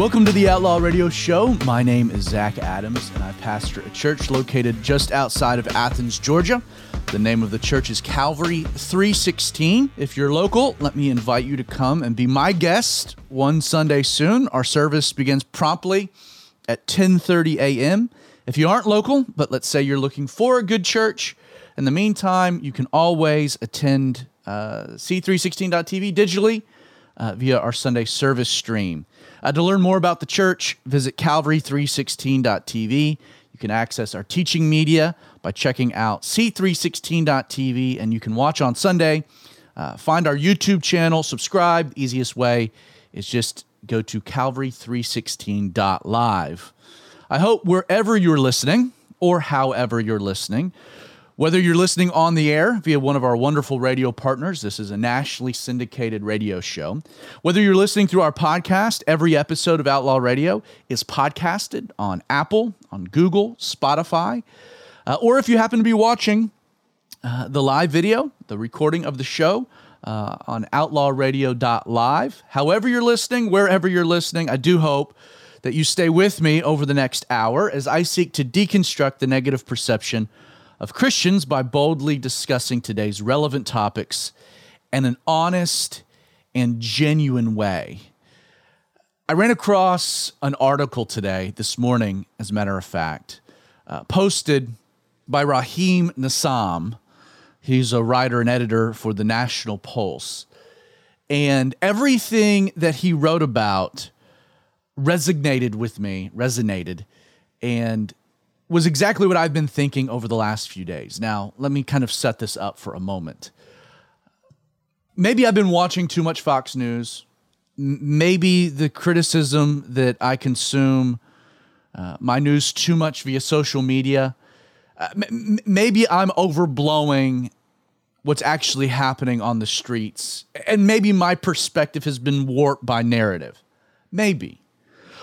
Welcome to the Outlaw Radio Show. My name is Zach Adams, and I pastor a church located just outside of Athens, Georgia. The name of the church is Calvary 316. If you're local, let me invite you to come and be my guest one Sunday soon. Our service begins promptly at 10:30 a.m. If you aren't local, but let's say you're looking for a good church, in the meantime, you can always attend uh, c316.tv digitally uh, via our Sunday service stream. Uh, to learn more about the church, visit calvary316.tv. You can access our teaching media by checking out c316.tv, and you can watch on Sunday. Uh, find our YouTube channel, subscribe. The easiest way is just go to calvary316.live. I hope wherever you're listening or however you're listening, whether you're listening on the air via one of our wonderful radio partners, this is a nationally syndicated radio show. Whether you're listening through our podcast, every episode of Outlaw Radio is podcasted on Apple, on Google, Spotify, uh, or if you happen to be watching uh, the live video, the recording of the show uh, on outlawradio.live. However, you're listening, wherever you're listening, I do hope that you stay with me over the next hour as I seek to deconstruct the negative perception of Christians by boldly discussing today's relevant topics in an honest and genuine way. I ran across an article today, this morning, as a matter of fact, uh, posted by Raheem Kassam. He's a writer and editor for the National Pulse. And everything that he wrote about resonated with me, resonated. And was exactly what I've been thinking over the last few days. Now, let me kind of set this up for a moment. Maybe I've been watching too much Fox News. Maybe the criticism that I consume uh, my news too much via social media. Uh, m- maybe I'm overblowing what's actually happening on the streets. And maybe my perspective has been warped by narrative. Maybe.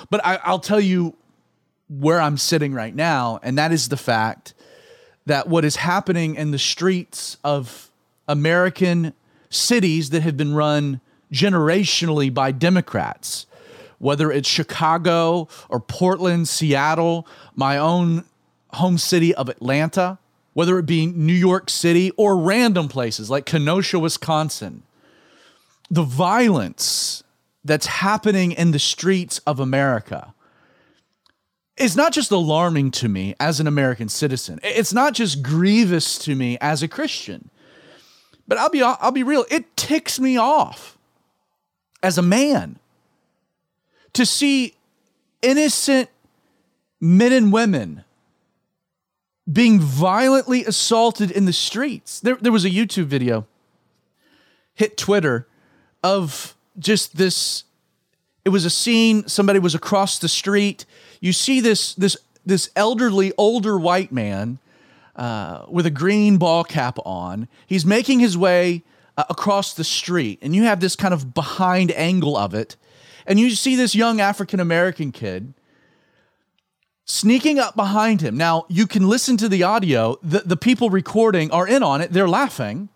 But I, I'll tell you where I'm sitting right now, and that is the fact that what is happening in the streets of American cities that have been run generationally by Democrats, whether it's Chicago or Portland, Seattle, my own home city of Atlanta, whether it be New York City or random places like Kenosha, Wisconsin, the violence that's happening in the streets of America is not just alarming to me as an American citizen. It's not just grievous to me as a Christian. But I'll be I'll be real, it ticks me off as a man to see innocent men and women being violently assaulted in the streets. There, there was a YouTube video hit Twitter of just this. It was a scene, somebody was across the street you see this this this elderly older white man uh, with a green ball cap on. He's making his way uh, across the street, and you have this kind of behind angle of it, and you see this young African American kid sneaking up behind him. Now you can listen to the audio. The, the people recording are in on it. They're laughing.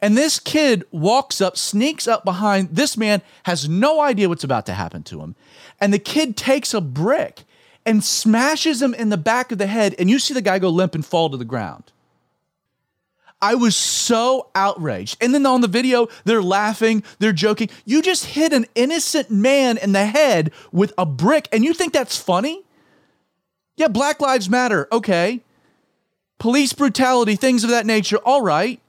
And this kid walks up, sneaks up behind this man, has no idea what's about to happen to him. And the kid takes a brick and smashes him in the back of the head, and you see the guy go limp and fall to the ground. I was so outraged. And then on the video, they're laughing, they're joking. You just hit an innocent man in the head with a brick, and you think that's funny? Yeah, Black Lives Matter, okay. Police brutality, things of that nature, all right.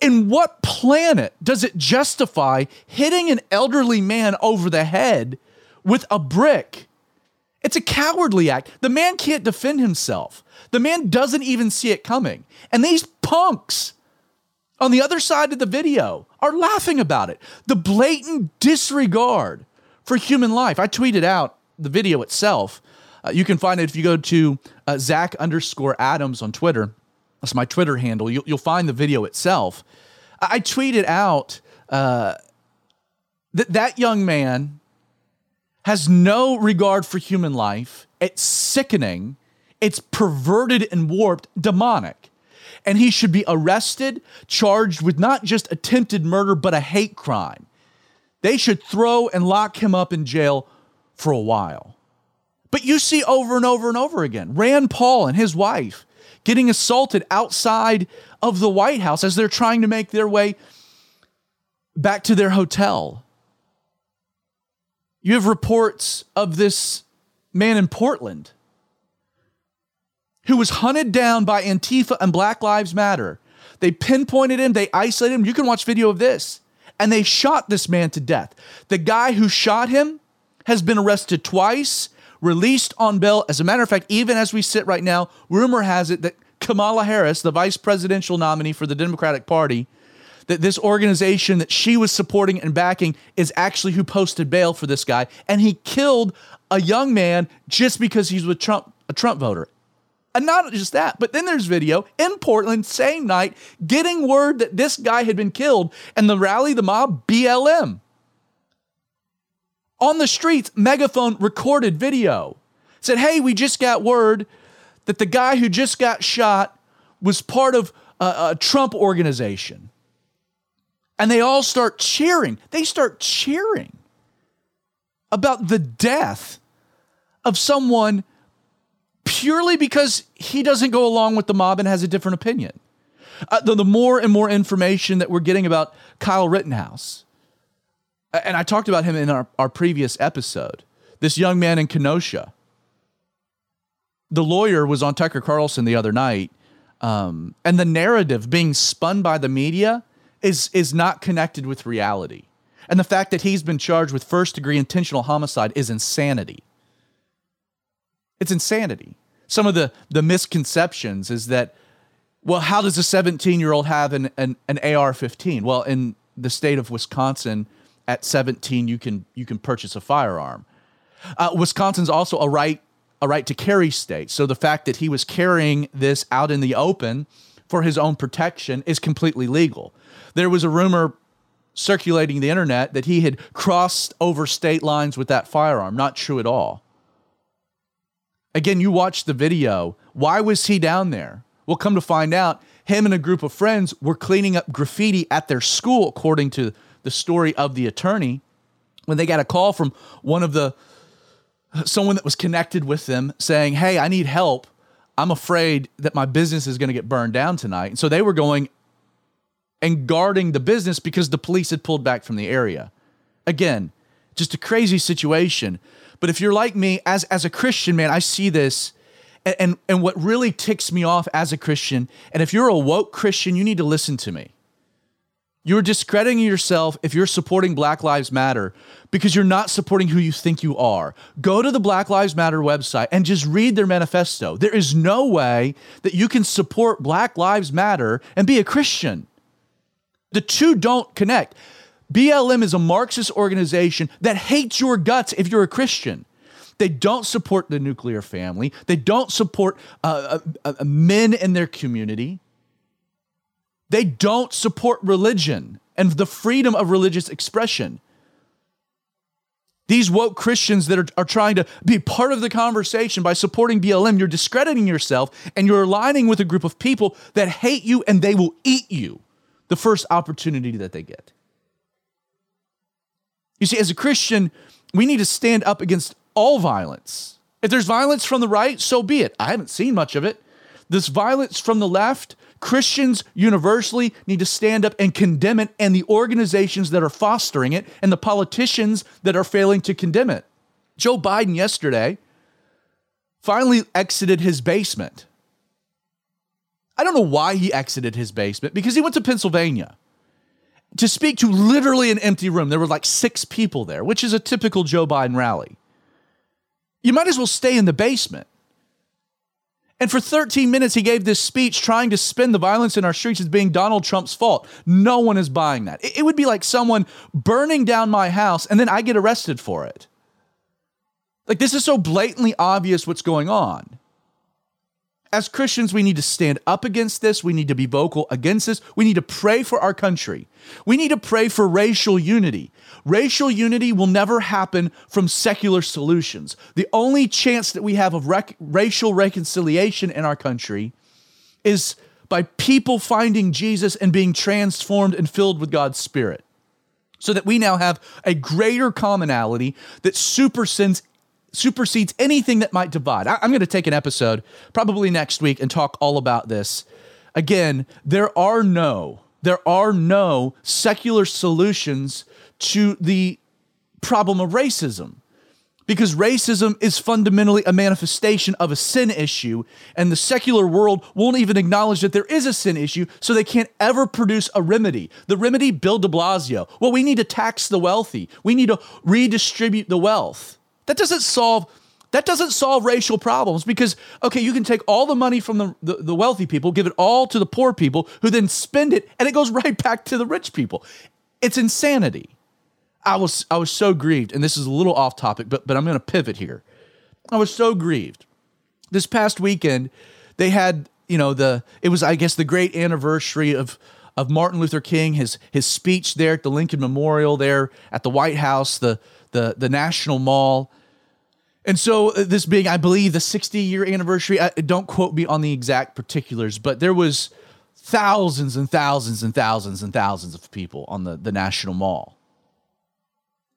In what planet does it justify hitting an elderly man over the head with a brick? It's a cowardly act. The man can't defend himself. The man doesn't even see it coming. And these punks on the other side of the video are laughing about it. The blatant disregard for human life. I tweeted out the video itself. Uh, you can find it if you go to uh, Zach underscore Adams on Twitter. That's my Twitter handle. You'll, you'll find the video itself. I, I tweeted out uh, that that young man has no regard for human life. It's sickening. It's perverted and warped, demonic. And he should be arrested, charged with not just attempted murder, but a hate crime. They should throw and lock him up in jail for a while. But you see over and over and over again Rand Paul and his wife getting assaulted outside of the White House as they're trying to make their way back to their hotel. You have reports of this man in Portland who was hunted down by Antifa and Black Lives Matter. They pinpointed him, they isolated him. You can watch video of this. And they shot this man to death. The guy who shot him has been arrested twice, released on bail. As a matter of fact, even as we sit right now, rumor has it that Kamala Harris, the vice presidential nominee for the Democratic Party, that this organization that she was supporting and backing is actually who posted bail for this guy. And he killed a young man just because he's with Trump, a Trump voter. And not just that, but then there's video in Portland, same night, getting word that this guy had been killed and the rally, the mob, BLM. On the streets, Megaphone recorded video. Said, hey, we just got word that the guy who just got shot was part of a, a Trump organization. And they all start cheering. They start cheering about the death of someone purely because he doesn't go along with the mob and has a different opinion. Uh, the, the more and more information that we're getting about Kyle Rittenhouse, and I talked about him in our, our previous episode, this young man in Kenosha. The lawyer was on Tucker Carlson the other night, um, and the narrative being spun by the media is, is not connected with reality. And the fact that he's been charged with first degree intentional homicide is insanity. It's insanity. Some of the, the misconceptions is that, well, how does a 17 year old have an, an, an AR 15? Well, in the state of Wisconsin, at 17, you can, you can purchase a firearm. Uh, Wisconsin's also a right, a right to carry state. So the fact that he was carrying this out in the open for his own protection is completely legal. There was a rumor circulating the internet that he had crossed over state lines with that firearm. Not true at all. Again, you watch the video. Why was he down there? Well, come to find out, him and a group of friends were cleaning up graffiti at their school, according to the story of the attorney, when they got a call from one of the someone that was connected with them saying, Hey, I need help. I'm afraid that my business is going to get burned down tonight. And so they were going and guarding the business because the police had pulled back from the area. Again, just a crazy situation. But if you're like me, as as a Christian, man, I see this. And, and, and what really ticks me off as a Christian, and if you're a woke Christian, you need to listen to me. You're discrediting yourself if you're supporting Black Lives Matter because you're not supporting who you think you are. Go to the Black Lives Matter website and just read their manifesto. There is no way that you can support Black Lives Matter and be a Christian. The two don't connect. BLM is a Marxist organization that hates your guts if you're a Christian. They don't support the nuclear family. They don't support uh, uh, uh, men in their community. They don't support religion and the freedom of religious expression. These woke Christians that are, are trying to be part of the conversation by supporting BLM, you're discrediting yourself and you're aligning with a group of people that hate you and they will eat you the first opportunity that they get. You see, as a Christian, we need to stand up against all violence. If there's violence from the right, so be it. I haven't seen much of it. This violence from the left, Christians universally need to stand up and condemn it, and the organizations that are fostering it, and the politicians that are failing to condemn it. Joe Biden yesterday finally exited his basement. I don't know why he exited his basement because he went to Pennsylvania to speak to literally an empty room. There were like six people there, which is a typical Joe Biden rally. You might as well stay in the basement. And for 13 minutes, he gave this speech trying to spin the violence in our streets as being Donald Trump's fault. No one is buying that. It would be like someone burning down my house and then I get arrested for it. Like, this is so blatantly obvious what's going on. As Christians, we need to stand up against this. We need to be vocal against this. We need to pray for our country. We need to pray for racial unity. Racial unity will never happen from secular solutions. The only chance that we have of rec- racial reconciliation in our country is by people finding Jesus and being transformed and filled with God's Spirit. so that we now have a greater commonality that supersedes supersedes anything that might divide. I, am going to take an episode probably next week and talk all about this. Again, there are no there are no secular solutions to the problem of racism because racism is fundamentally a manifestation of a sin issue, and the secular world won't even acknowledge that there is a sin issue, so they can't ever produce a remedy. The remedy, Bill de Blasio. Well, we need to tax the wealthy, we need to redistribute the wealth. That doesn't solve. That doesn't solve racial problems because, okay, you can take all the money from the, the, the wealthy people, give it all to the poor people, who then spend it, and it goes right back to the rich people. It's insanity. I was I was so grieved, and this is a little off topic, but but I'm going to pivot here. I was so grieved. This past weekend, they had you know the it was I guess the great anniversary of of Martin Luther King his his speech there at the Lincoln Memorial there at the White House the the the National Mall. And so uh, this being I believe the 60 year anniversary I, don't quote me on the exact particulars but there was thousands and thousands and thousands and thousands of people on the the National Mall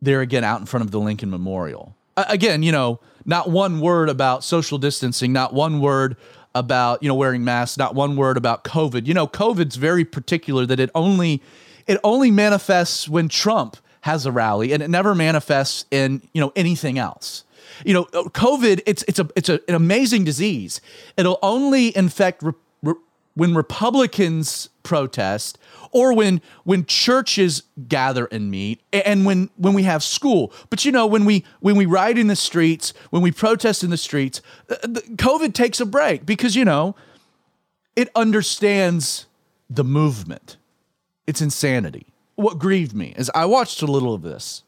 there again out in front of the Lincoln Memorial. Uh, again, you know, not one word about social distancing, not one word about, you know, wearing masks, not one word about COVID. You know, COVID's very particular that it only it only manifests when Trump has a rally and it never manifests in, you know, anything else. You know, COVID, it's it's a it's a, an amazing disease. It'll only infect re- re- when Republicans protest or when when churches gather and meet and when when we have school. But you know when we when we ride in the streets when we protest in the streets uh, covid takes a break because you know it understands the movement. It's insanity. What grieved me is i watched a little of this.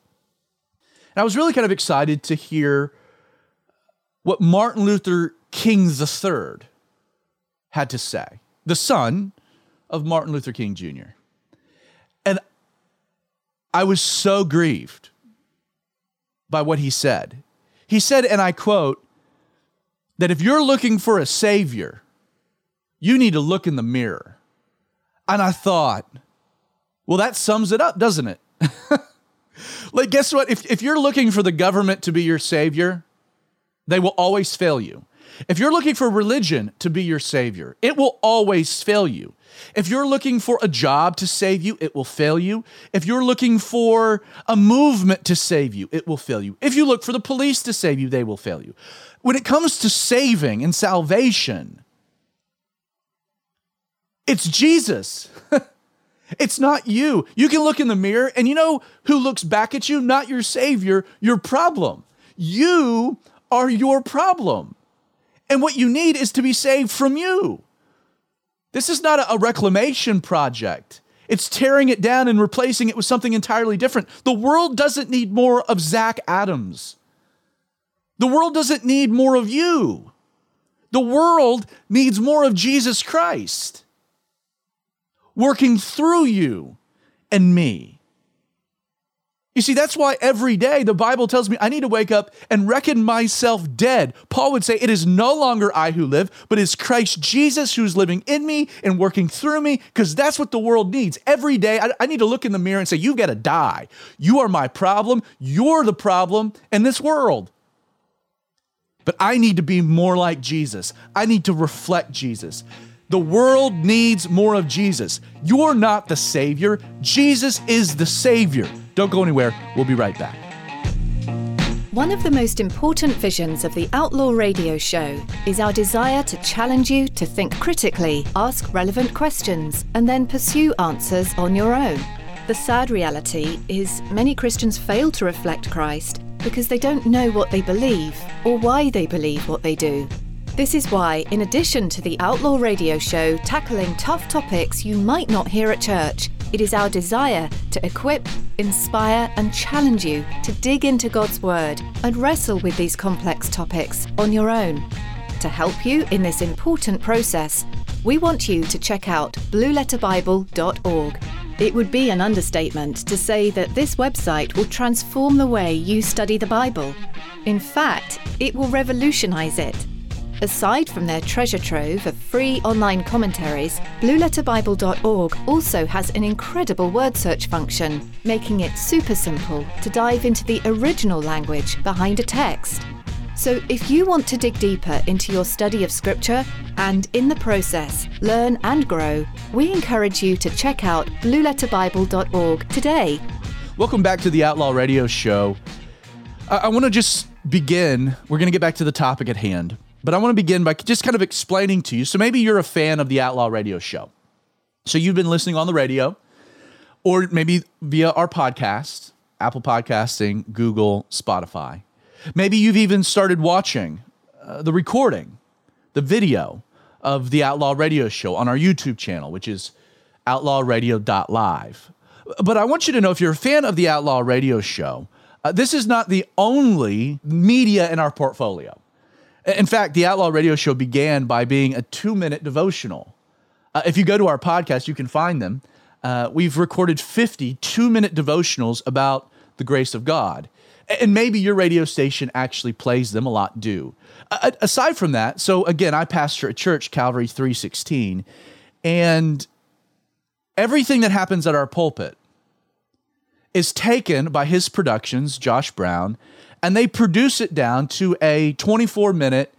And i was really kind of excited to hear what martin luther king iii had to say the son of Martin Luther King Jr. And I was so grieved by what he said. He said, and I quote, that if you're looking for a savior, you need to look in the mirror. And I thought, well, that sums it up, doesn't it? like, guess what? If, if you're looking for the government to be your savior, they will always fail you. If you're looking for religion to be your savior, it will always fail you. If you're looking for a job to save you, it will fail you. If you're looking for a movement to save you, it will fail you. If you look for the police to save you, they will fail you. When it comes to saving and salvation, it's Jesus. it's not you. You can look in the mirror and you know who looks back at you? Not your Savior, your problem. You are your problem. And what you need is to be saved from you. This is not a, reclamation project. It's tearing it down and replacing it with something entirely different. The world doesn't need more of Zach Adams. The world doesn't need more of you. The world needs more of Jesus Christ working through you and me. You see, that's why every day the Bible tells me I need to wake up and reckon myself dead. Paul would say, It is no longer I who live, but it's Christ Jesus who's living in me and working through me, because that's what the world needs. Every day, I, I need to look in the mirror and say, You've got to die. You are my problem. You're the problem in this world. But I need to be more like Jesus, I need to reflect Jesus. The world needs more of Jesus. You're not the Savior, Jesus is the Savior. Don't go anywhere. We'll be right back. One of the most important visions of the Outlaw Radio Show is our desire to challenge you to think critically, ask relevant questions, and then pursue answers on your own. The sad reality is many Christians fail to reflect Christ because they don't know what they believe or why they believe what they do. This is why, in addition to the Outlaw Radio Show tackling tough topics you might not hear at church, it is our desire to equip, inspire, and challenge you to dig into God's Word and wrestle with these complex topics on your own. To help you in this important process, we want you to check out blueletterbible.org. It would be an understatement to say that this website will transform the way you study the Bible. In fact, it will revolutionize it Aside from their treasure trove of free online commentaries, blueletterbible.org also has an incredible word search function, making it super simple to dive into the original language behind a text. So, if you want to dig deeper into your study of Scripture and, in the process, learn and grow, we encourage you to check out blueletterbible.org today. Welcome back to the Outlaw Radio Show. I, I want to just begin. We're going to get back to the topic at hand, but I want to begin by just kind of explaining to you. So, maybe you're a fan of the Outlaw Radio Show. So, you've been listening on the radio, or maybe via our podcast, Apple Podcasting, Google, Spotify. Maybe you've even started watching uh, the recording, the video of the Outlaw Radio Show on our YouTube channel, which is outlawradio.live. But I want you to know if you're a fan of the Outlaw Radio Show, uh, this is not the only media in our portfolio. In fact, the Outlaw Radio Show began by being a two minute devotional. Uh, if you go to our podcast, you can find them. Uh, we've recorded 50 two minute devotionals about the grace of God. And maybe your radio station actually plays them, a lot do. Uh, aside from that, so again, I pastor a church, Calvary 316, and everything that happens at our pulpit is taken by his productions, Josh Brown, and they produce it down to a 24 minute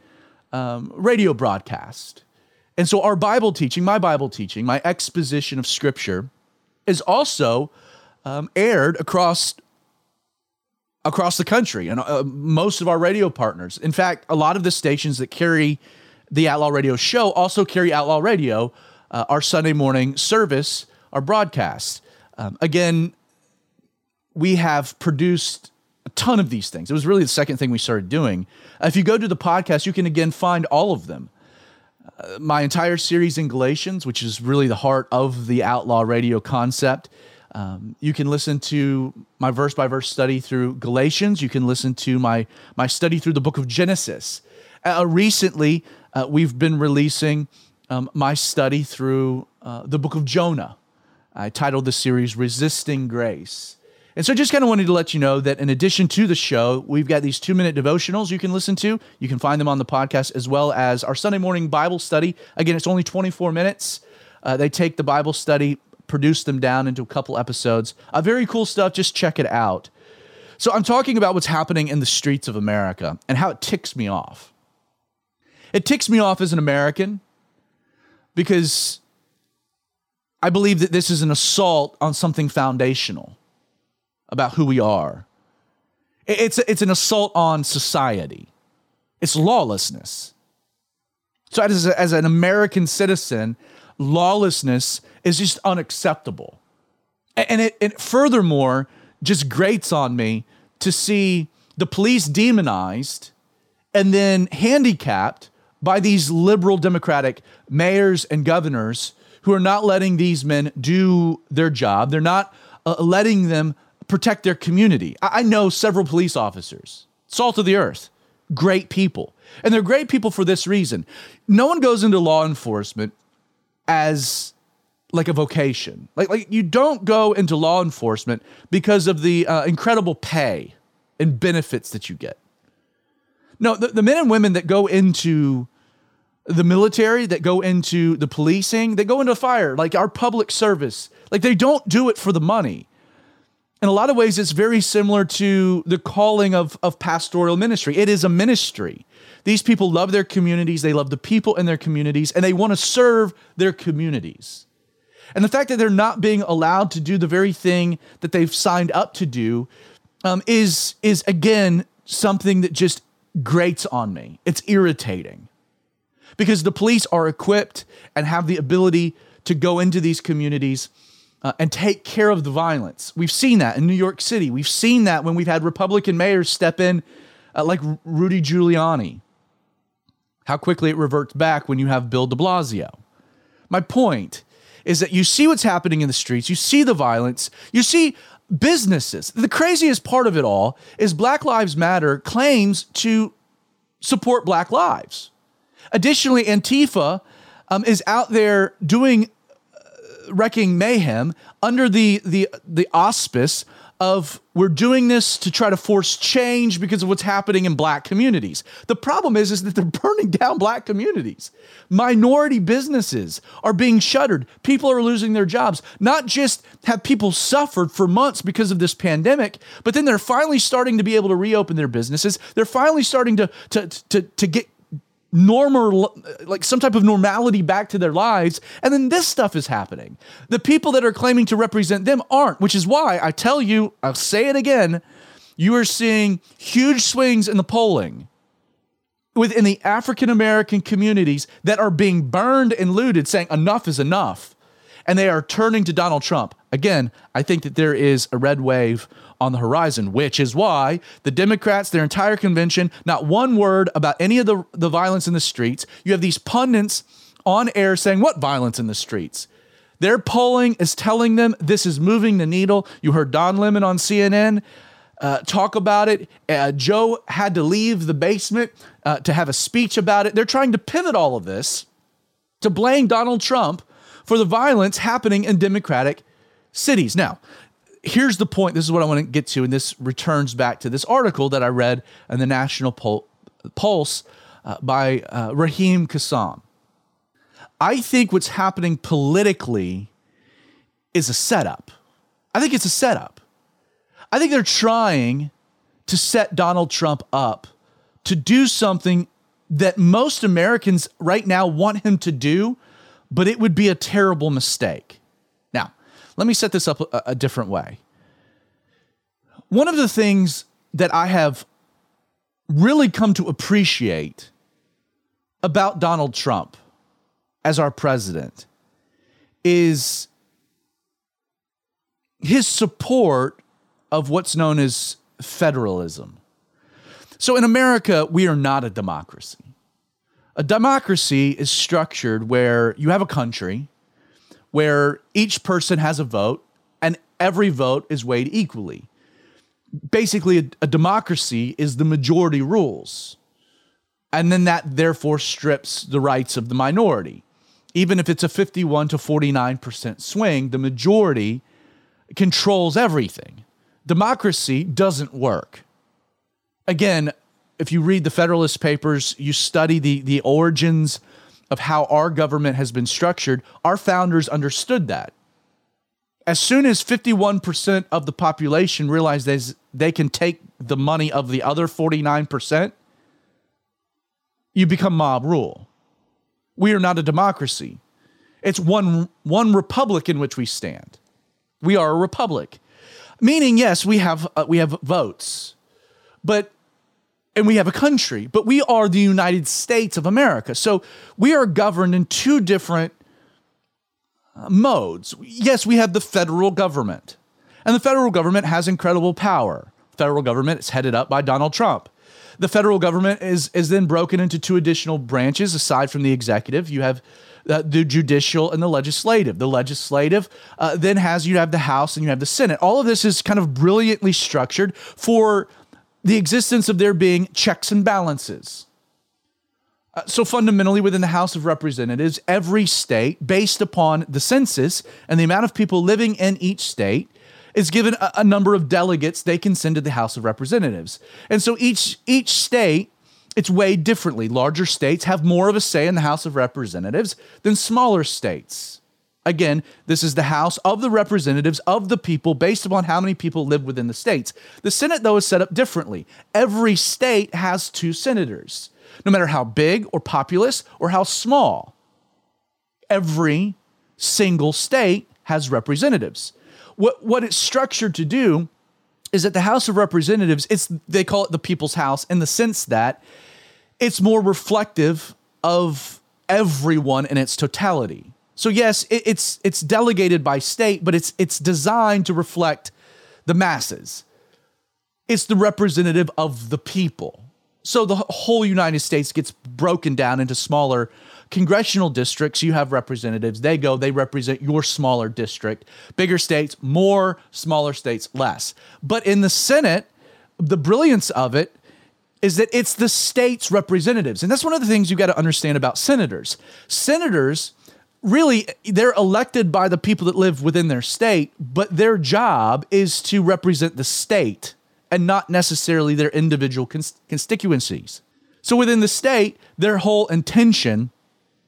um, radio broadcast. And so our Bible teaching, my Bible teaching, my exposition of Scripture, is also um, aired across across the country and uh, most of our radio partners. In fact, a lot of the stations that carry the Outlaw Radio show also carry Outlaw Radio, uh, our Sunday morning service, our broadcast. Um, again, we have produced a ton of these things. It was really the second thing we started doing. Uh, if you go to the podcast, you can again find all of them. Uh, my entire series in Galatians, which is really the heart of the Outlaw Radio concept. Um, you can listen to my verse by verse study through Galatians. You can listen to my my study through the book of Genesis. Uh, recently, uh, we've been releasing um, my study through uh, the book of Jonah. I titled the series "Resisting Grace." And so just kind of wanted to let you know that in addition to the show, we've got these two minute devotionals you can listen to. You can find them on the podcast as well as our Sunday morning Bible study. Again, it's only 24 minutes. Uh, they take the Bible study, produce them down into a couple episodes. Uh, very cool stuff. Just check it out. So I'm talking about what's happening in the streets of America and how it ticks me off. It ticks me off as an American because I believe that this is an assault on something foundational about who we are. It's, it's an assault on society, it's lawlessness. So, as, a, as an American citizen, lawlessness is just unacceptable. And it, it furthermore just grates on me to see the police demonized and then handicapped by these liberal Democratic mayors and governors who are not letting these men do their job. They're not uh, letting them protect their community. I, I know several police officers, salt of the earth, great people. And they're great people for this reason. No one goes into law enforcement as like a vocation. Like, like you don't go into law enforcement because of the uh, incredible pay and benefits that you get. No, the, the men and women that go into the military, that go into the policing, that go into fire, like our public service, like they don't do it for the money in a lot of ways, it's very similar to the calling of, of pastoral ministry. It is a ministry. These people love their communities, they love the people in their communities, and they want to serve their communities. And the fact that they're not being allowed to do the very thing that they've signed up to do um, is, is, again, something that just grates on me. It's irritating because the police are equipped and have the ability to go into these communities uh, and take care of the violence. We've seen that in New York City. We've seen that when we've had Republican mayors step in, uh, like Rudy Giuliani. How quickly it reverts back when you have Bill de Blasio. My point is that you see what's happening in the streets, you see the violence, you see businesses. The craziest part of it all is Black Lives Matter claims to support Black lives. Additionally, Antifa um, is out there doing wrecking mayhem under the the the auspice of we're doing this to try to force change because of what's happening in black communities. The problem is, is that they're burning down black communities. Minority businesses are being shuttered. People are losing their jobs. Not just have people suffered for months because of this pandemic, but then they're finally starting to be able to reopen their businesses. They're finally starting to to to, to get normal like some type of normality back to their lives and then this stuff is happening. The people that are claiming to represent them aren't which is why i tell you i'll say it again you are seeing huge swings in the polling within the african american communities that are being burned and looted saying enough is enough. And they are turning to donald trump. Again i think that there is a red wave on the horizon, which is why the Democrats, their entire convention, not one word about any of the, the violence in the streets. You have these pundits on air saying, What violence in the streets? Their polling is telling them this is moving the needle. You heard Don Lemon on CNN uh, talk about it. Uh, Joe had to leave the basement uh, to have a speech about it. They're trying to pivot all of this to blame Donald Trump for the violence happening in Democratic cities. Now, here's the point. This is what I want to get to, and this returns back to this article that I read in the National Pul- Pulse uh, by uh, Raheem Kassam. I think what's happening politically is a setup. I think it's a setup. I think they're trying to set Donald Trump up to do something that most Americans right now want him to do, but it would be a terrible mistake. Let me set this up a, a different way. One of the things that I have really come to appreciate about Donald Trump as our president is his support of what's known as federalism. So in America, we are not a democracy. A democracy is structured where you have a country where each person has a vote and every vote is weighed equally. Basically, a, a democracy is the majority rules. And then that therefore strips the rights of the minority. Even if it's a 51 to 49% swing, the majority controls everything. Democracy doesn't work. Again, if you read the Federalist Papers, you study the, the origins of how our government has been structured, our founders understood that. As soon as 51% of the population realized they, they can take the money of the other 49%, you become mob rule. We are not a democracy. It's one, one republic in which we stand. We are a republic. Meaning, yes, we have, uh, we have votes, but and we have a country, but we are the United States of America. So we are governed in two different uh, modes. Yes, we have the federal government, and the federal government has incredible power. Federal government is headed up by Donald Trump. The federal government is is then broken into two additional branches aside from the executive. You have uh, the judicial and the legislative. The legislative uh, then has you have the House and you have the Senate. All of this is kind of brilliantly structured for the existence of there being checks and balances. Uh, so, fundamentally, within the House of Representatives, every state, based upon the census and the amount of people living in each state, is given a, a number of delegates they can send to the House of Representatives. And so each each state it's weighed differently. Larger states have more of a say in the House of Representatives than smaller states. Again, this is the House of the representatives of the people based upon how many people live within the states. The Senate, though, is set up differently. Every state has two senators, no matter how big or populous or how small. Every single state has representatives. What, what it's structured to do is that the House of Representatives, it's they call it the people's house in the sense that it's more reflective of everyone in its totality. So yes, it, it's it's delegated by state, but it's it's designed to reflect the masses. It's the representative of the people. So the whole United States gets broken down into smaller congressional districts. You have representatives. They go, they represent your smaller district. Bigger states, more, smaller states, less. But in the Senate, the brilliance of it is that it's the state's representatives. And that's one of the things you got to understand about senators. Senators really they're elected by the people that live within their state, but their job is to represent the state and not necessarily their individual cons- constituencies. So within the state, their whole intention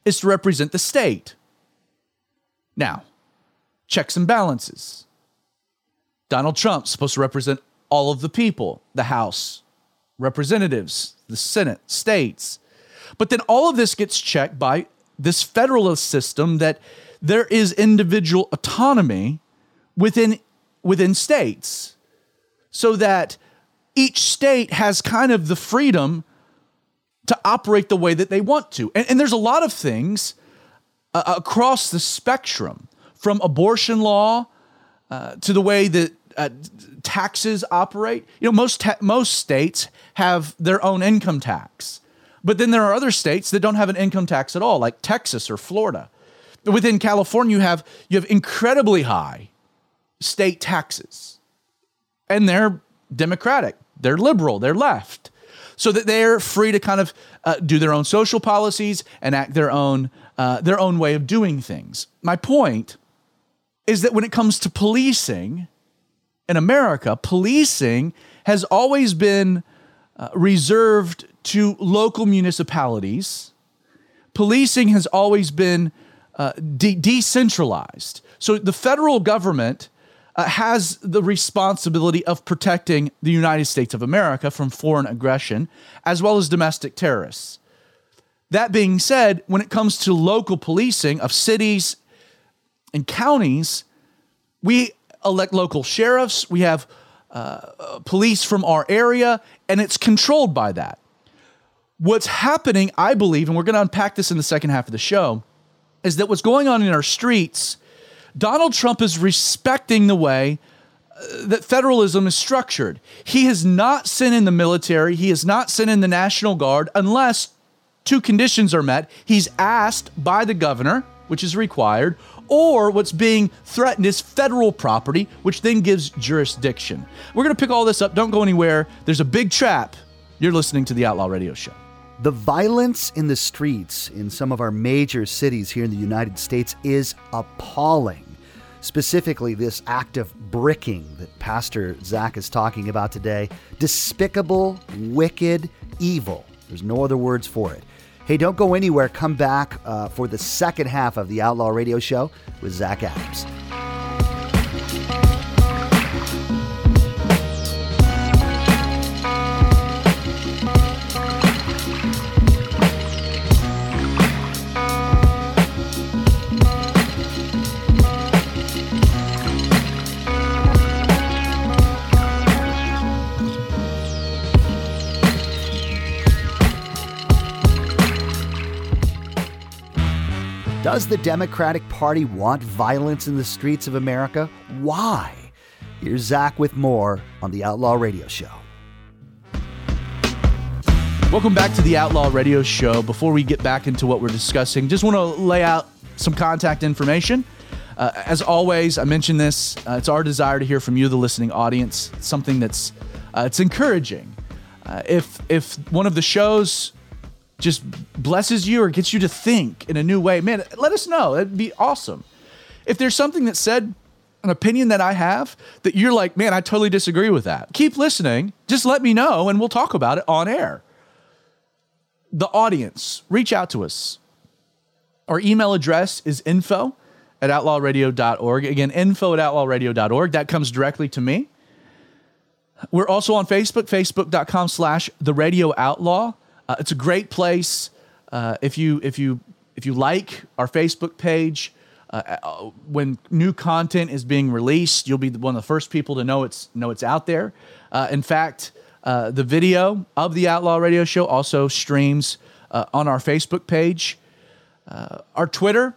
is to represent the state. Now, checks and balances. Donald Trump's supposed to represent all of the people, the House, representatives, the Senate, states. But then all of this gets checked by this federalist system that there is individual autonomy within within states so that each state has kind of the freedom to operate the way that they want to. And, and there's a lot of things uh, across the spectrum from abortion law uh, to the way that uh, taxes operate. You know, most ta- most states have their own income tax, but then there are other states that don't have an income tax at all, like Texas or Florida. Within California, you have you have incredibly high state taxes, and they're Democratic, they're liberal, they're left, so that they're free to kind of uh, do their own social policies and act their own uh, their own way of doing things. My point is that when it comes to policing in America, policing has always been uh, reserved to local municipalities. Policing has always been uh, de- decentralized. So the federal government uh, has the responsibility of protecting the United States of America from foreign aggression as well as domestic terrorists. That being said, when it comes to local policing of cities and counties, we elect local sheriffs, we have uh, police from our area, and it's controlled by that. What's happening, I believe, and we're going to unpack this in the second half of the show, is that what's going on in our streets, Donald Trump is respecting the way uh, that federalism is structured. He has not sent in the military, he has not sent in the National Guard unless two conditions are met. He's asked by the governor, which is required, or what's being threatened is federal property, which then gives jurisdiction. We're going to pick all this up. Don't go anywhere. There's a big trap. You're listening to the Outlaw Radio Show. The violence in the streets in some of our major cities here in the United States is appalling. Specifically, this act of bricking that Pastor Zach is talking about today despicable, wicked, evil. There's no other words for it. Hey, don't go anywhere. Come back uh, for the second half of the Outlaw Radio Show with Zach Adams. Does the Democratic Party want violence in the streets of America? Why? Here's Zach with more on the Outlaw Radio Show. Welcome back to the Outlaw Radio Show. Before we get back into what we're discussing, just want to lay out some contact information. Uh, as always, I mentioned this. Uh, it's our desire to hear from you, the listening audience. It's something that's uh, it's encouraging. Uh, if if one of the shows just blesses you or gets you to think in a new way, man, let us know. It'd be awesome. If there's something that said, an opinion that I have that you're like, man, I totally disagree with that, keep listening. Just let me know and we'll talk about it on air. The audience, reach out to us. Our email address is info at outlawradio.org. Again, info at outlawradio.org. That comes directly to me. We're also on Facebook, facebook.com slash the radio outlaw. Uh, it's a great place. Uh, if you if you if you like our Facebook page, uh, uh, when new content is being released, you'll be one of the first people to know it's know it's out there. Uh, in fact, uh, the video of the Outlaw Radio Show also streams on our Facebook page. our Twitter,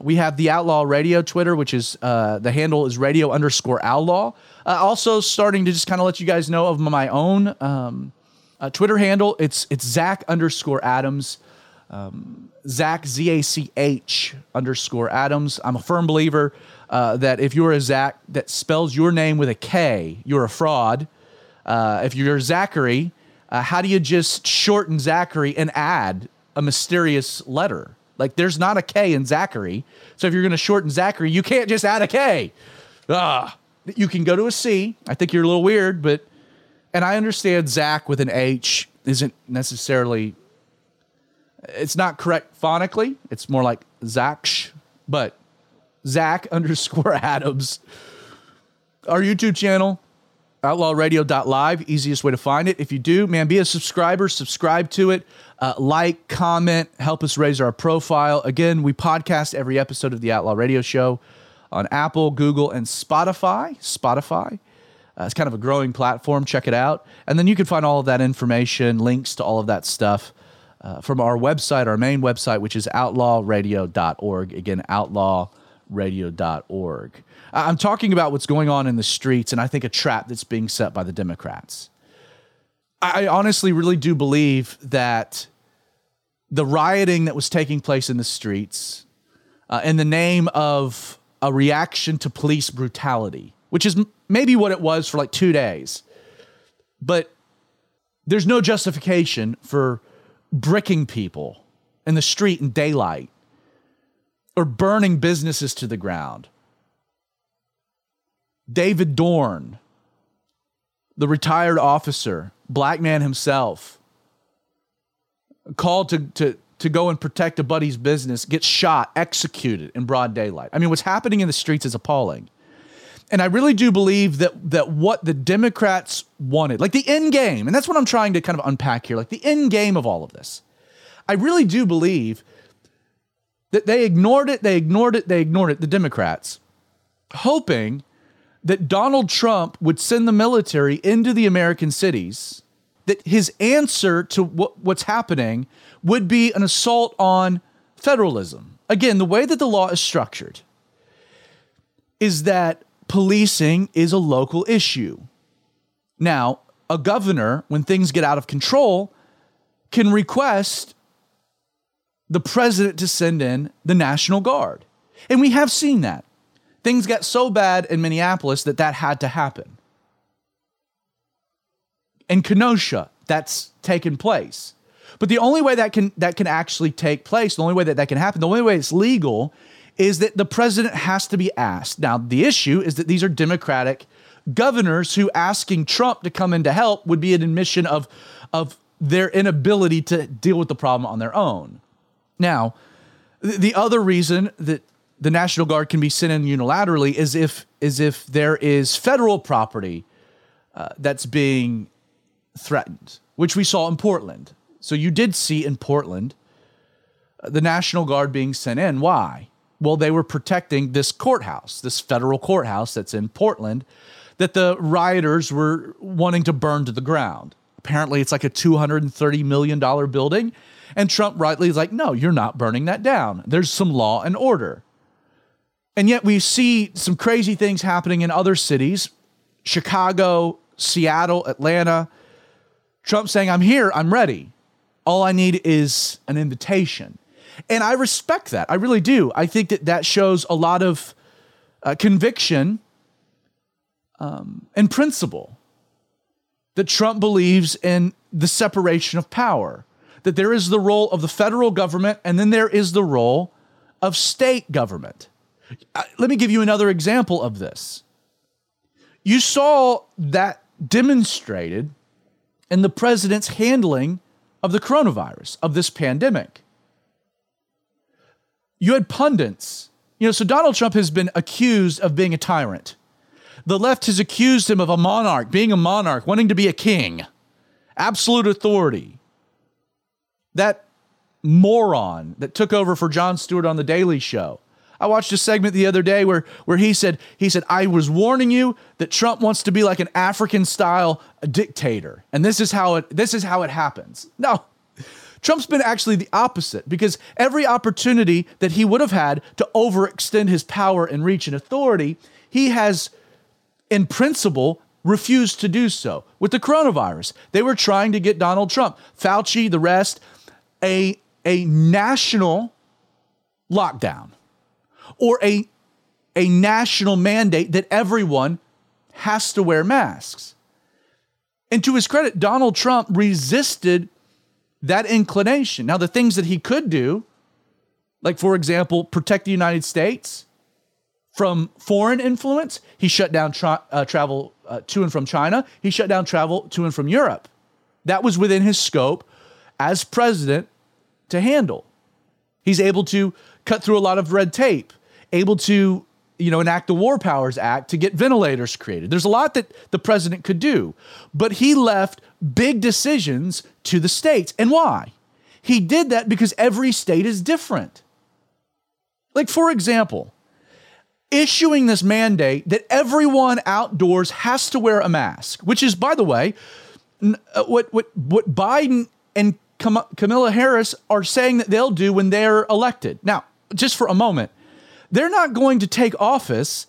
we have the Outlaw Radio Twitter, which is the handle is radio underscore outlaw. also, starting to just kind of let you guys know of my own. Um, uh, Twitter handle it's it's Zach underscore Adams, um, Zach Z A C H underscore Adams. I'm a firm believer uh, that if you're a Zach that spells your name with a K, you're a fraud. Uh, if you're Zachary, uh, how do you just shorten Zachary and add a mysterious letter? Like there's not a K in Zachary. So if you're going to shorten Zachary, you can't just add a K. Ah, you can go to a C. I think you're a little weird, but and I understand Zach with an H isn't necessarily it's not correct phonically. It's more like Zachsh, but Zach underscore Adams. Our YouTube channel, outlawradio.live, easiest way to find it. If you do, man, be a subscriber, subscribe to it, uh, like, comment, help us raise our profile. Again, we podcast every episode of the Outlaw Radio Show on Apple, Google, and Spotify. Spotify. Uh, it's kind of a growing platform. Check it out. And then you can find all of that information, links to all of that stuff uh, from our website, our main website, which is outlawradio.org. Again, outlawradio.org. I'm talking about what's going on in the streets and I think a trap that's being set by the Democrats. I honestly really do believe that the rioting that was taking place in the streets uh, in the name of a reaction to police brutality, which is maybe what it was for like two days, but there's no justification for bricking people in the street in daylight or burning businesses to the ground David Dorn, the retired officer, black man himself, called to, to, to go and protect a buddy's business, gets shot, executed in broad daylight. I mean, what's happening in the streets is appalling. And I really do believe that that what the Democrats wanted, like the end game, and that's what I'm trying to kind of unpack here, like the end game of all of this. I really do believe that they ignored it, they ignored it, they ignored it, the Democrats, hoping that Donald Trump would send the military into the American cities, that his answer to what, what's happening would be an assault on federalism. Again, the way that the law is structured is that policing is a local issue. Now, a governor, when things get out of control, can request the president to send in the National Guard. And we have seen that. Things got so bad in Minneapolis that that had to happen. In Kenosha, that's taken place. But the only way that can that can actually take place, the only way that that can happen, the only way it's legal is that the president has to be asked. Now, the issue is that these are democratic governors who asking Trump to come in to help would be an admission of of their inability to deal with the problem on their own. Now, the other reason that the National Guard can be sent in unilaterally is if is if there is federal property uh, that's being threatened, which we saw in Portland. So you did see in Portland uh, the National Guard being sent in. Why? Well, they were protecting this courthouse, this federal courthouse that's in Portland, that the rioters were wanting to burn to the ground. Apparently, it's like a $230 million building. And Trump rightly is like, no, you're not burning that down. There's some law and order. And yet we see some crazy things happening in other cities Chicago, Seattle, Atlanta. Trump saying, I'm here, I'm ready. All I need is an invitation. And I respect that. I really do. I think that that shows a lot of uh, conviction um, and principle that Trump believes in the separation of power, that there is the role of the federal government and then there is the role of state government. Uh, let me give you another example of this. You saw that demonstrated in the president's handling of the coronavirus, of this pandemic. You had pundits. You know, so Donald Trump has been accused of being a tyrant. The left has accused him of a monarch, being a monarch, wanting to be a king, absolute authority. That moron that took over for Jon Stewart on The Daily Show I watched a segment the other day where where he said he said I was warning you that Trump wants to be like an African style dictator and this is how it this is how it happens. No. Trump's been actually the opposite because every opportunity that he would have had to overextend his power and reach and authority, he has in principle refused to do so. With the coronavirus, they were trying to get Donald Trump, Fauci, the rest, a a national lockdown or a, a national mandate that everyone has to wear masks. And to his credit, Donald Trump resisted that inclination. Now, the things that he could do Like, for example, protect the United States from foreign influence. He shut down tra- uh, travel uh, to and from China. He shut down travel to and from Europe. That was within his scope as president to handle. He's able to cut through a lot of red tape, able to you know enact the War Powers Act to get ventilators created. There's a lot that the president could do, but he left big decisions to the states. And why? He did that because every state is different. Like for example, issuing this mandate that everyone outdoors has to wear a mask, which is by the way, uh, what what what Biden and Kamala Harris are saying that they'll do when they're elected. Now, just for a moment, they're not going to take office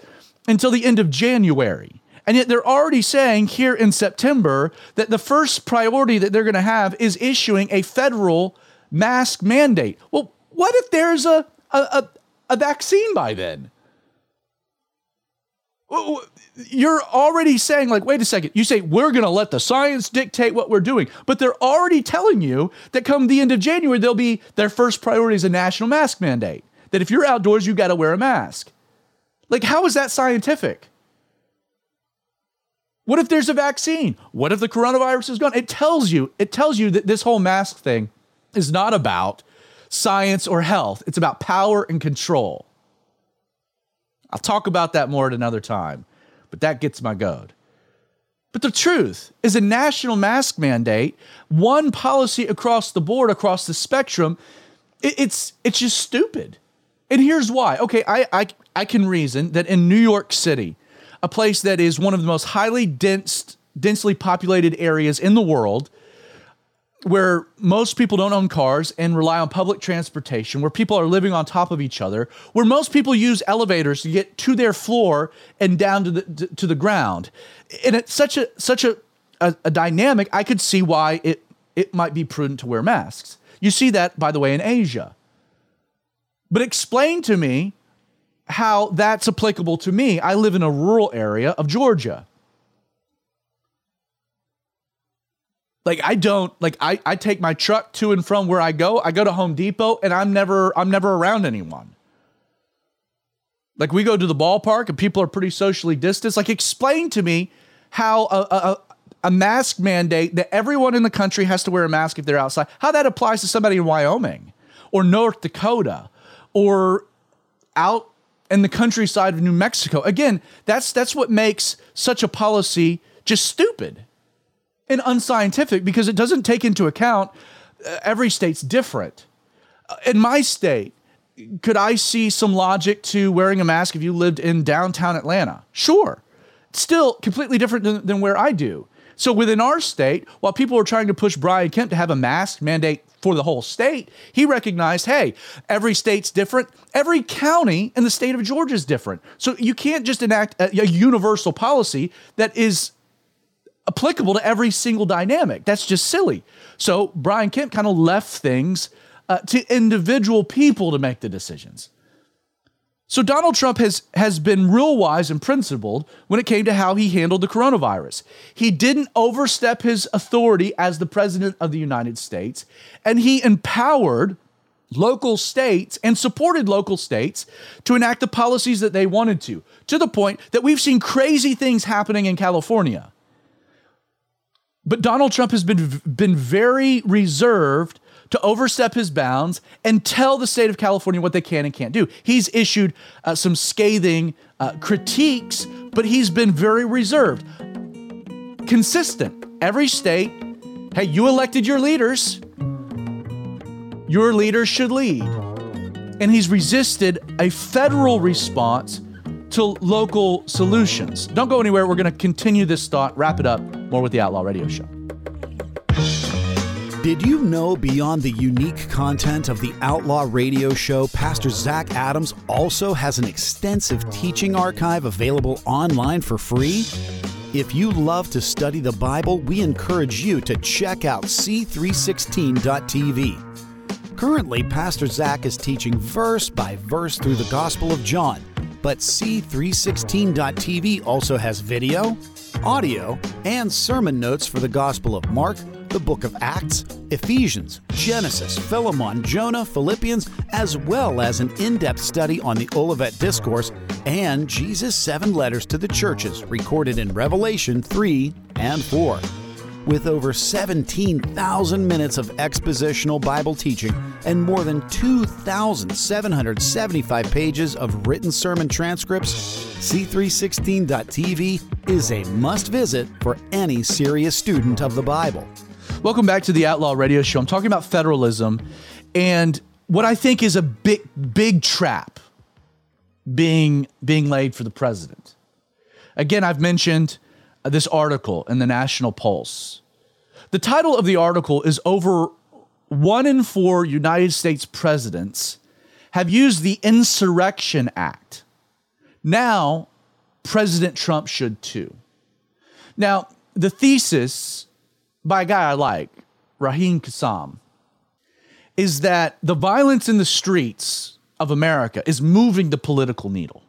until the end of January. And yet they're already saying here in September that the first priority that they're going to have is issuing a federal mask mandate. Well, what if there's a, a, a, a vaccine by then? You're already saying, like, wait a second. You say, we're going to let the science dictate what we're doing. But they're already telling you that come the end of January, they'll be their first priority is a national mask mandate that if you're outdoors, you got to wear a mask. Like, how is that scientific? What if there's a vaccine? What if the coronavirus is gone? It tells you, it tells you that this whole mask thing is not about science or health. It's about power and control. I'll talk about that more at another time, but that gets my goad. But the truth is a national mask mandate, one policy across the board, across the spectrum, it's it's just stupid. And here's why. Okay, I, I, I can reason that in New York City, a place that is one of the most highly dense, densely populated areas in the world, where most people don't own cars and rely on public transportation, where people are living on top of each other, where most people use elevators to get to their floor and down to the to the ground. And it's such a such a, a, a dynamic, I could see why it it might be prudent to wear masks. You see that, by the way, in Asia. But explain to me how that's applicable to me. I live in a rural area of Georgia. Like I don't like I, I take my truck to and from where I go. I go to Home Depot and I'm never I'm never around anyone. Like we go to the ballpark and people are pretty socially distanced. Like explain to me how a, a, a mask mandate that everyone in the country has to wear a mask if they're outside, how that applies to somebody in Wyoming or North Dakota or out in the countryside of New Mexico. Again, that's that's what makes such a policy just stupid and unscientific because it doesn't take into account uh, every state's different. Uh, in my state, could I see some logic to wearing a mask if you lived in downtown Atlanta? Sure. Still completely different than, than where I do. So within our state, while people were trying to push Brian Kemp to have a mask mandate for the whole state, he recognized, hey, every state's different. Every county in the state of Georgia is different. So you can't just enact a, a universal policy that is applicable to every single dynamic. That's just silly. So Brian Kemp kind of left things uh, to individual people to make the decisions. So Donald Trump has has been real wise and principled when it came to how he handled the coronavirus. He didn't overstep his authority as the president of the United States, and he empowered local states and supported local states to enact the policies that they wanted to, to the point that we've seen crazy things happening in California. But Donald Trump has been been very reserved to overstep his bounds and tell the state of California what they can and can't do. He's issued uh, some scathing uh, critiques, but he's been very reserved, consistent. Every state, hey, you elected your leaders, your leaders should lead. And he's resisted a federal response to local solutions. Don't go anywhere. We're going to continue this thought, wrap it up more with the Outlaw Radio Show. Did you know beyond the unique content of the Outlaw Radio Show, Pastor Zach Adams also has an extensive teaching archive available online for free? If you love to study the Bible, we encourage you to check out c316.tv. Currently, Pastor Zach is teaching verse by verse through the Gospel of John, but C316.tv also has video, audio, and sermon notes for the Gospel of Mark, the book of Acts, Ephesians, Genesis, Philemon, Jonah, Philippians, as well as an in depth study on the Olivet Discourse and Jesus' seven letters to the churches recorded in Revelation 3 and 4 with over 17,000 minutes of expositional Bible teaching and more than 2,775 pages of written sermon transcripts, C316.tv is a must visit for any serious student of the Bible. Welcome back to the Outlaw Radio Show. I'm talking about federalism and what I think is a big, big trap being being laid for the president. Again, I've mentioned uh, this article in the National Pulse. The title of the article is Over One in Four United States Presidents Have Used the Insurrection Act. Now, President Trump should too. Now, the thesis by a guy I like, Raheem Kassam, is that the violence in the streets of America is moving the political needle.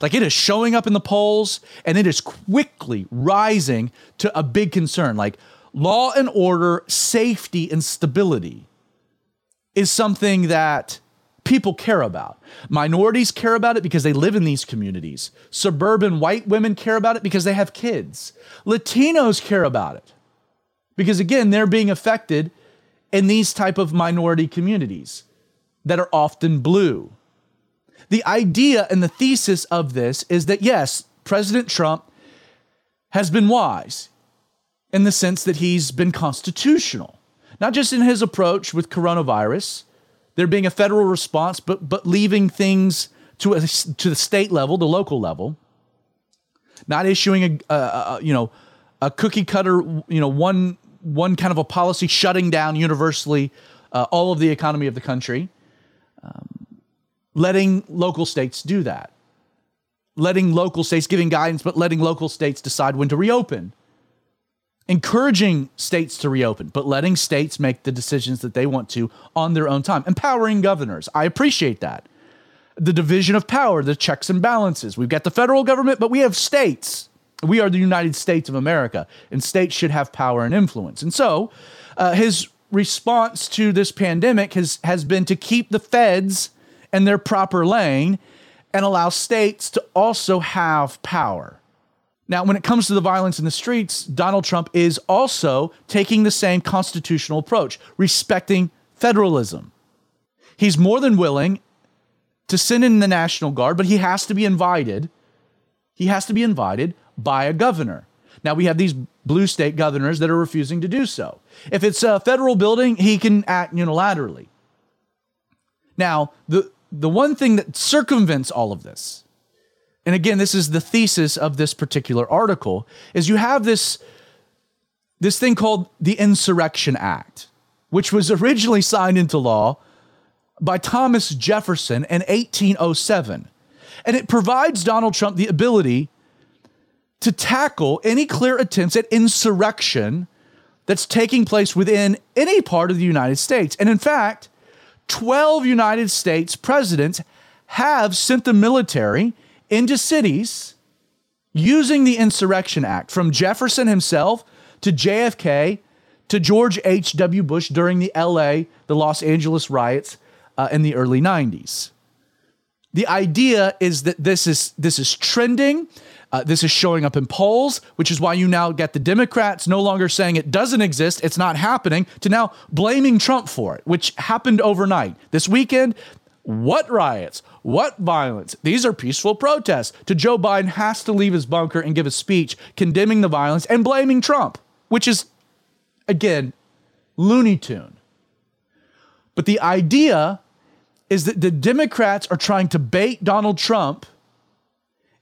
Like it is showing up in the polls and it is quickly rising to a big concern. Like law and order, safety, and stability is something that people care about. Minorities care about it because they live in these communities. Suburban white women care about it because they have kids. Latinos care about it because again, they're being affected in these type of minority communities that are often blue. The idea and the thesis of this is that yes, President Trump has been wise in the sense that he's been constitutional, not just in his approach with coronavirus, there being a federal response, but but leaving things to a, to the state level, the local level, not issuing a, a, a you know a cookie cutter you know one one kind of a policy shutting down universally uh, all of the economy of the country, um, letting local states do that, letting local states giving guidance, but letting local states decide when to reopen encouraging states to reopen, but letting states make the decisions that they want to on their own time, empowering governors. I appreciate that. The division of power, the checks and balances. We've got the federal government, but we have states. We are the United States of America, and states should have power and influence. And so, uh, his response to this pandemic has, has been to keep the feds in their proper lane and allow states to also have power. Now, when it comes to the violence in the streets, Donald Trump is also taking the same constitutional approach, respecting federalism. He's more than willing to send in the National Guard, but he has to be invited. He has to be invited by a governor. Now, we have these blue state governors that are refusing to do so. If it's a federal building, he can act unilaterally. Now, the, the one thing that circumvents all of this and again, this is the thesis of this particular article, is you have this, this thing called the Insurrection Act, which was originally signed into law by Thomas Jefferson in 1807. And it provides Donald Trump the ability to tackle any clear attempts at insurrection that's taking place within any part of the United States. And in fact, 12 United States presidents have sent the military into cities using the Insurrection Act, from Jefferson himself to JFK to George H.W. Bush during the LA, the Los Angeles riots uh, in the early 90s. The idea is that this is this is trending. Uh, this is showing up in polls, which is why you now get the Democrats no longer saying it doesn't exist, it's not happening, to now blaming Trump for it, which happened overnight. This weekend, what riots? What violence? These are peaceful protests. To Joe Biden has to leave his bunker and give a speech condemning the violence and blaming Trump, which is, again, Looney Tune. But the idea is that the Democrats are trying to bait Donald Trump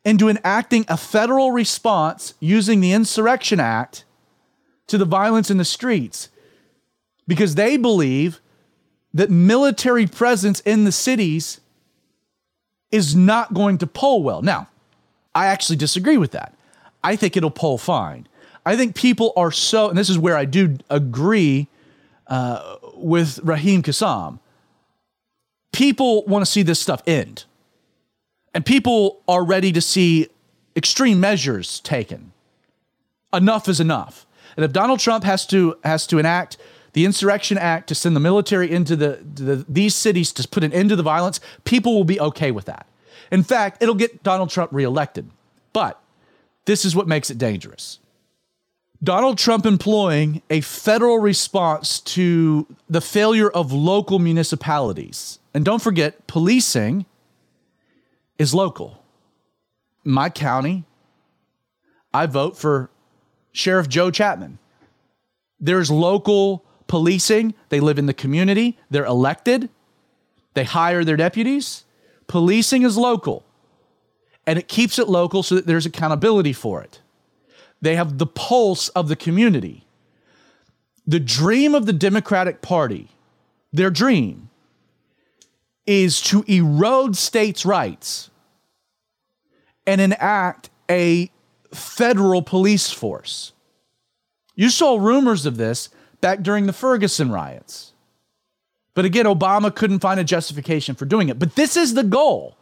into enacting a federal response using the Insurrection Act to the violence in the streets because they believe that military presence in the cities is not going to poll well. Now, I actually disagree with that. I think it'll poll fine. I think people are so, and this is where I do agree uh, with Raheem Kassam. People want to see this stuff end, and people are ready to see extreme measures taken. Enough is enough. And if Donald Trump has to has to enact the Insurrection Act to send the military into the, the these cities to put an end to the violence, people will be okay with that. In fact, it'll get Donald Trump reelected. But this is what makes it dangerous. Donald Trump employing a federal response to the failure of local municipalities. And don't forget, policing is local. My county, I vote for Sheriff Joe Chapman. There's local policing, they live in the community, they're elected, they hire their deputies. Policing is local, and it keeps it local so that there's accountability for it. They have the pulse of the community. The dream of the Democratic Party, their dream, is to erode states' rights and enact a federal police force. You saw rumors of this back during the Ferguson riots. But again, Obama couldn't find a justification for doing it. But this is the goal.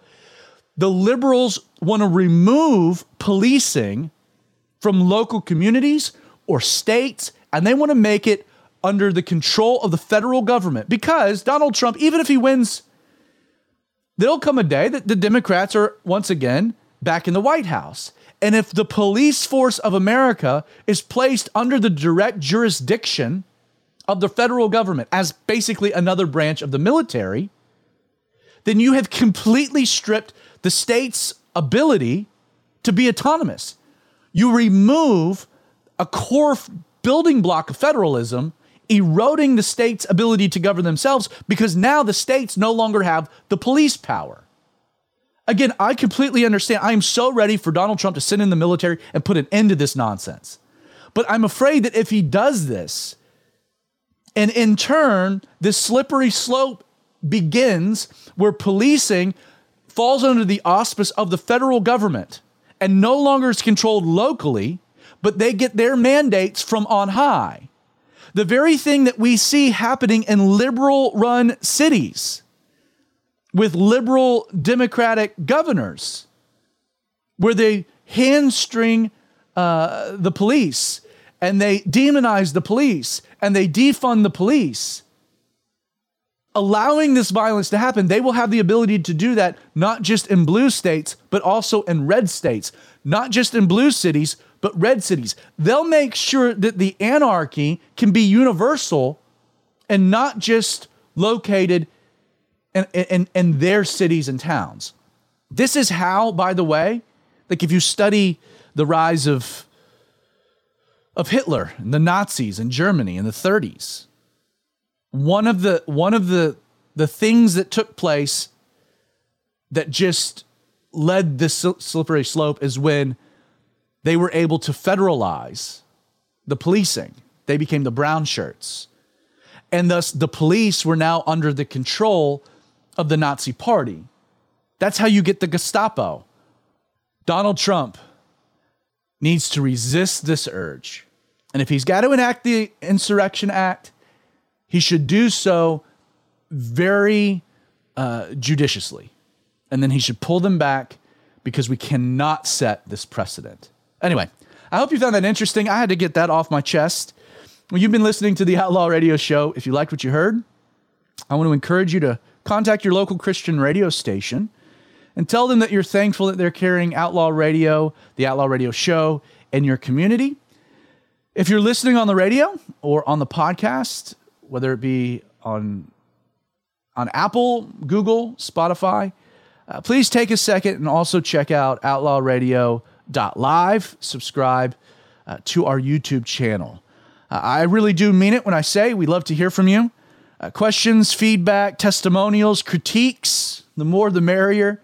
The liberals want to remove policing from local communities or states, and they want to make it under the control of the federal government because Donald Trump, even if he wins, there'll come a day that the Democrats are once again back in the White House. And if the police force of America is placed under the direct jurisdiction of the federal government as basically another branch of the military, then you have completely stripped the state's ability to be autonomous. You remove a core building block of federalism, eroding the state's ability to govern themselves because now the states no longer have the police power. Again, I completely understand. I am so ready for Donald Trump to send in the military and put an end to this nonsense. But I'm afraid that if he does this, and in turn, this slippery slope begins where policing falls under the auspice of the federal government and no longer is controlled locally, but they get their mandates from on high. The very thing that we see happening in liberal run cities with liberal Democratic governors, where they hamstring uh, the police and they demonize the police and they defund the police. Allowing this violence to happen, they will have the ability to do that not just in blue states, but also in red states, not just in blue cities, but red cities. They'll make sure that the anarchy can be universal and not just located in, in, in their cities and towns. This is how, by the way, like if you study the rise of of Hitler and the Nazis in Germany in the 30s, one of the one of the the things that took place that just led this slippery slope is when they were able to federalize the policing. They became the brown shirts. And thus the police were now under the control of the Nazi party. That's how you get the Gestapo. Donald Trump needs to resist this urge. And if he's got to enact the Insurrection Act, he should do so very uh, judiciously. And then he should pull them back because we cannot set this precedent. Anyway, I hope you found that interesting. I had to get that off my chest. Well, you've been listening to the Outlaw Radio Show. If you liked what you heard, I want to encourage you to contact your local Christian radio station and tell them that you're thankful that they're carrying Outlaw Radio, the Outlaw Radio Show, in your community. If you're listening on the radio or on the podcast, whether it be on on Apple, Google, Spotify, uh, please take a second and also check out outlawradio.live. Subscribe uh, to our YouTube channel. Uh, I really do mean it when I say we love to hear from you. Uh, questions, feedback, testimonials, critiques, the more the merrier.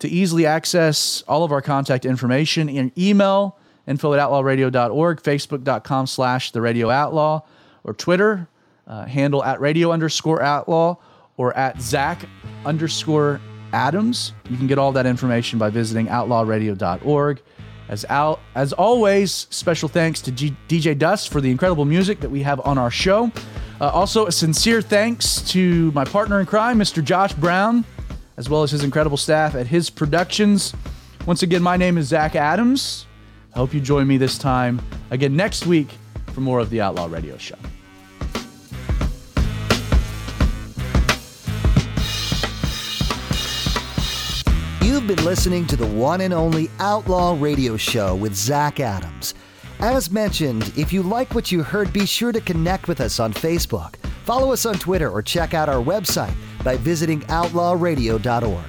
To easily access all of our contact information in email, info at outlawradio.org, facebook.com slash the radio outlaw, or Twitter, uh, handle at radio underscore outlaw, or at Zach underscore Adams. You can get all that information by visiting outlawradio.org. As, al- as always, special thanks to G- DJ Dust for the incredible music that we have on our show. Uh, also, a sincere thanks to my partner in crime, Mr. Josh Brown, as well as his incredible staff at his productions. Once again, my name is Zach Adams. I hope you join me this time again next week for more of the Outlaw Radio Show. You've been listening to the one and only Outlaw Radio Show with Zach Adams. As mentioned, if you like what you heard, be sure to connect with us on Facebook. Follow us on Twitter or check out our website by visiting outlawradio.org.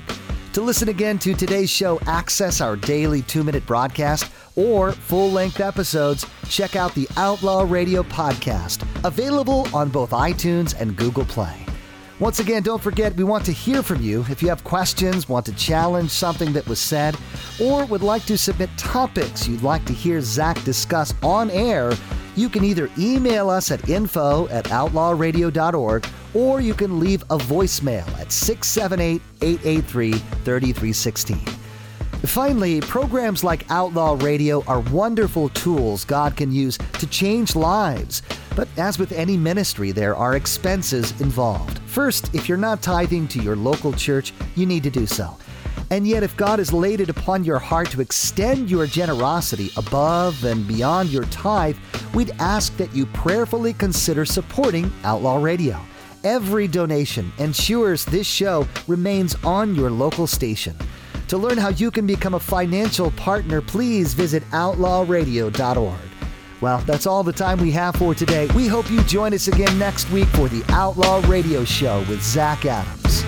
To listen again to today's show, access our daily two minute broadcast or full length episodes, check out the Outlaw Radio Podcast, available on both iTunes and Google Play. Once again, don't forget we want to hear from you. If you have questions, want to challenge something that was said, or would like to submit topics you'd like to hear Zach discuss on air, you can either email us at info at outlawradio.org or you can leave a voicemail at 678 883 3316. Finally, programs like Outlaw Radio are wonderful tools God can use to change lives. But as with any ministry, there are expenses involved. First, if you're not tithing to your local church, you need to do so. And yet, if God has laid it upon your heart to extend your generosity above and beyond your tithe, we'd ask that you prayerfully consider supporting Outlaw Radio. Every donation ensures this show remains on your local station. To learn how you can become a financial partner, please visit outlawradio.org. Well, that's all the time we have for today. We hope you join us again next week for the Outlaw Radio Show with Zach Adams.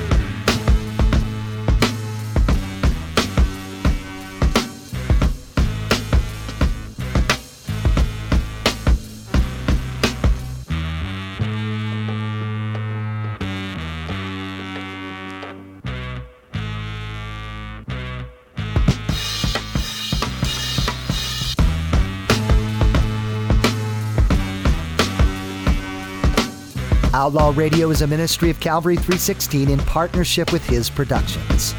Outlaw Radio is a ministry of Calvary 316 in partnership with his productions.